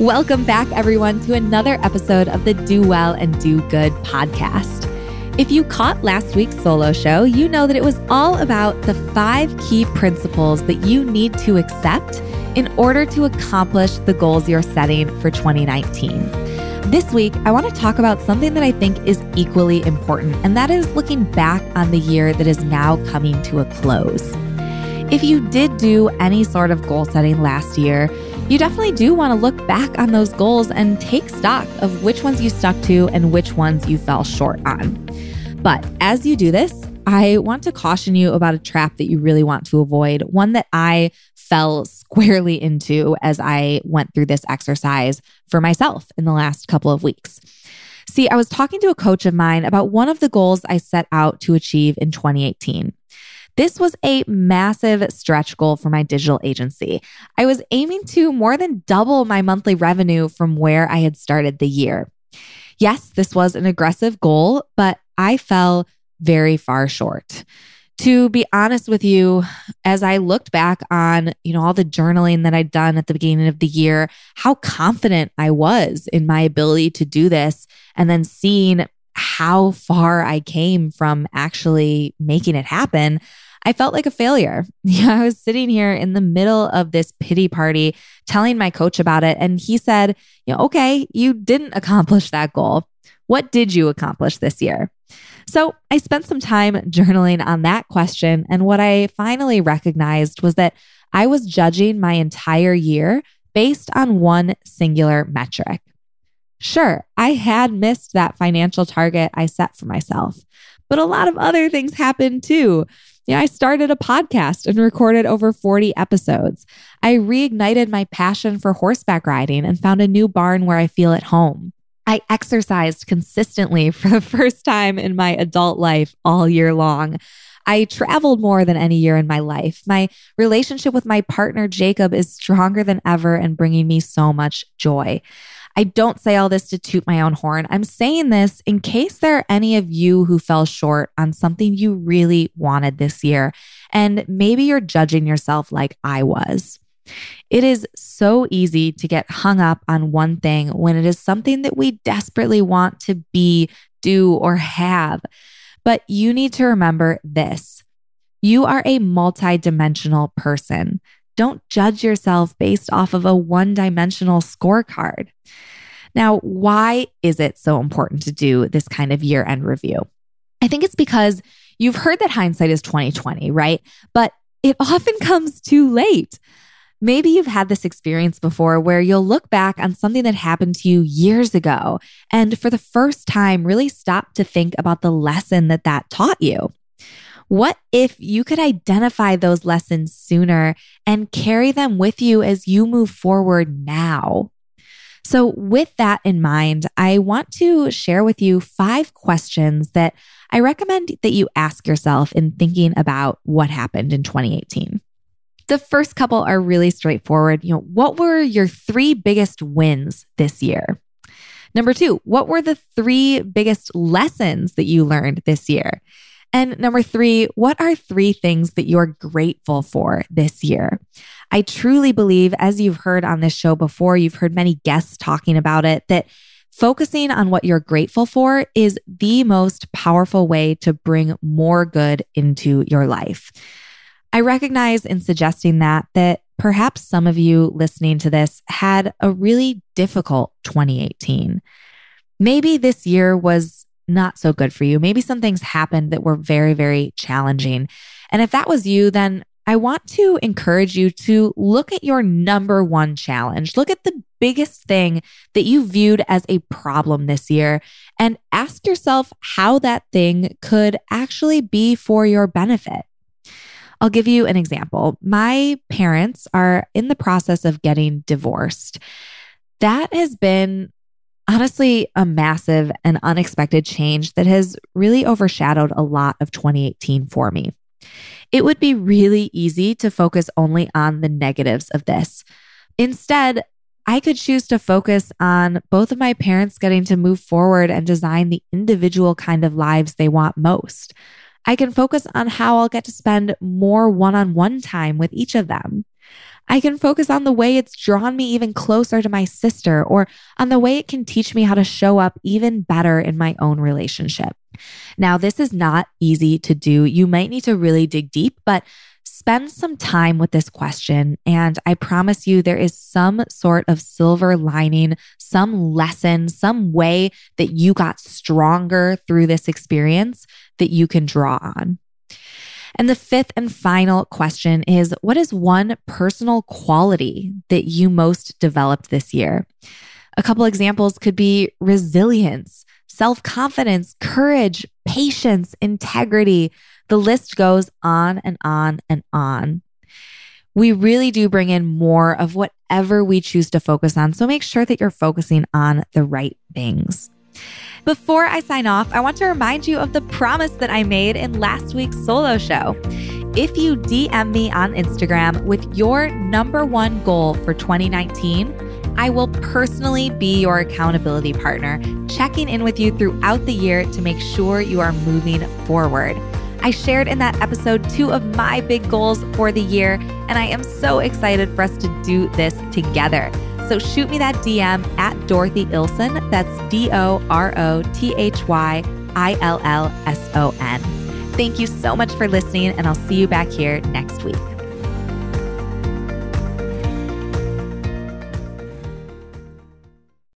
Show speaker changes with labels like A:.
A: Welcome back, everyone, to another episode of the Do Well and Do Good podcast. If you caught last week's solo show, you know that it was all about the five key principles that you need to accept in order to accomplish the goals you're setting for 2019. This week, I want to talk about something that I think is equally important, and that is looking back on the year that is now coming to a close. If you did do any sort of goal setting last year, you definitely do want to look back on those goals and take stock of which ones you stuck to and which ones you fell short on. But as you do this, I want to caution you about a trap that you really want to avoid, one that I fell squarely into as I went through this exercise for myself in the last couple of weeks. See, I was talking to a coach of mine about one of the goals I set out to achieve in 2018. This was a massive stretch goal for my digital agency. I was aiming to more than double my monthly revenue from where I had started the year. Yes, this was an aggressive goal, but I fell very far short. To be honest with you, as I looked back on, you know, all the journaling that I'd done at the beginning of the year, how confident I was in my ability to do this and then seeing how far I came from actually making it happen, I felt like a failure. I was sitting here in the middle of this pity party telling my coach about it. And he said, you know, okay, you didn't accomplish that goal. What did you accomplish this year? So I spent some time journaling on that question. And what I finally recognized was that I was judging my entire year based on one singular metric. Sure, I had missed that financial target I set for myself, but a lot of other things happened too. Yeah, I started a podcast and recorded over 40 episodes. I reignited my passion for horseback riding and found a new barn where I feel at home. I exercised consistently for the first time in my adult life all year long. I traveled more than any year in my life. My relationship with my partner, Jacob, is stronger than ever and bringing me so much joy. I don't say all this to toot my own horn. I'm saying this in case there are any of you who fell short on something you really wanted this year. And maybe you're judging yourself like I was. It is so easy to get hung up on one thing when it is something that we desperately want to be, do, or have. But you need to remember this you are a multidimensional person. Don't judge yourself based off of a one dimensional scorecard. Now, why is it so important to do this kind of year end review? I think it's because you've heard that hindsight is 2020, right? But it often comes too late. Maybe you've had this experience before where you'll look back on something that happened to you years ago and for the first time really stop to think about the lesson that that taught you. What if you could identify those lessons sooner and carry them with you as you move forward now? So, with that in mind, I want to share with you five questions that I recommend that you ask yourself in thinking about what happened in 2018. The first couple are really straightforward. You know, what were your three biggest wins this year? Number two, what were the three biggest lessons that you learned this year? And number three, what are three things that you're grateful for this year? I truly believe, as you've heard on this show before, you've heard many guests talking about it, that focusing on what you're grateful for is the most powerful way to bring more good into your life. I recognize in suggesting that that perhaps some of you listening to this had a really difficult 2018. Maybe this year was not so good for you. Maybe some things happened that were very, very challenging. And if that was you, then I want to encourage you to look at your number one challenge. Look at the biggest thing that you viewed as a problem this year and ask yourself how that thing could actually be for your benefit. I'll give you an example. My parents are in the process of getting divorced. That has been honestly a massive and unexpected change that has really overshadowed a lot of 2018 for me. It would be really easy to focus only on the negatives of this. Instead, I could choose to focus on both of my parents getting to move forward and design the individual kind of lives they want most. I can focus on how I'll get to spend more one on one time with each of them. I can focus on the way it's drawn me even closer to my sister or on the way it can teach me how to show up even better in my own relationship. Now, this is not easy to do. You might need to really dig deep, but spend some time with this question. And I promise you, there is some sort of silver lining, some lesson, some way that you got stronger through this experience that you can draw on. And the fifth and final question is What is one personal quality that you most developed this year? A couple examples could be resilience, self confidence, courage, patience, integrity. The list goes on and on and on. We really do bring in more of whatever we choose to focus on. So make sure that you're focusing on the right things. Before I sign off, I want to remind you of the promise that I made in last week's solo show. If you DM me on Instagram with your number one goal for 2019, I will personally be your accountability partner, checking in with you throughout the year to make sure you are moving forward. I shared in that episode two of my big goals for the year, and I am so excited for us to do this together. So shoot me that DM at Dorothy Illson. That's D O R O T H Y I L L S O N. Thank you so much for listening, and I'll see you back here next week.